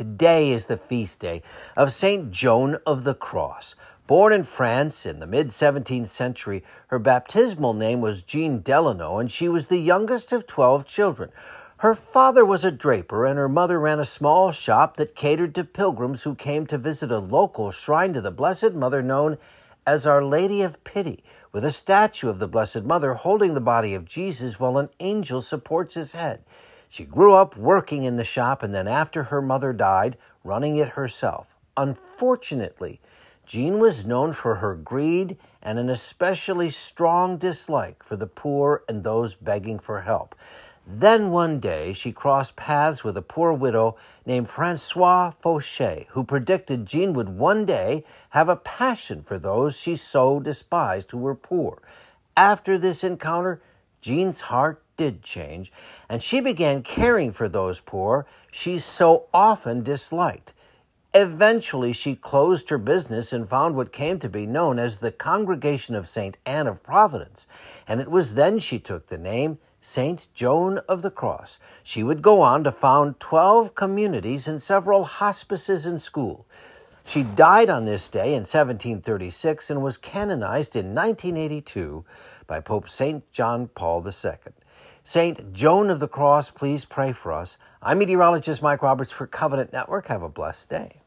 Today is the feast day of St. Joan of the Cross. Born in France in the mid 17th century, her baptismal name was Jean Delano, and she was the youngest of 12 children. Her father was a draper, and her mother ran a small shop that catered to pilgrims who came to visit a local shrine to the Blessed Mother known as Our Lady of Pity, with a statue of the Blessed Mother holding the body of Jesus while an angel supports his head. She grew up working in the shop and then, after her mother died, running it herself. Unfortunately, Jean was known for her greed and an especially strong dislike for the poor and those begging for help. Then one day she crossed paths with a poor widow named Francoise Fauchet, who predicted Jean would one day have a passion for those she so despised who were poor. After this encounter, Jean's heart did change, and she began caring for those poor she so often disliked. Eventually, she closed her business and found what came to be known as the Congregation of St. Anne of Providence, and it was then she took the name St. Joan of the Cross. She would go on to found 12 communities and several hospices and schools. She died on this day in 1736 and was canonized in 1982 by Pope St. John Paul II. St. Joan of the Cross, please pray for us. I'm meteorologist Mike Roberts for Covenant Network. Have a blessed day.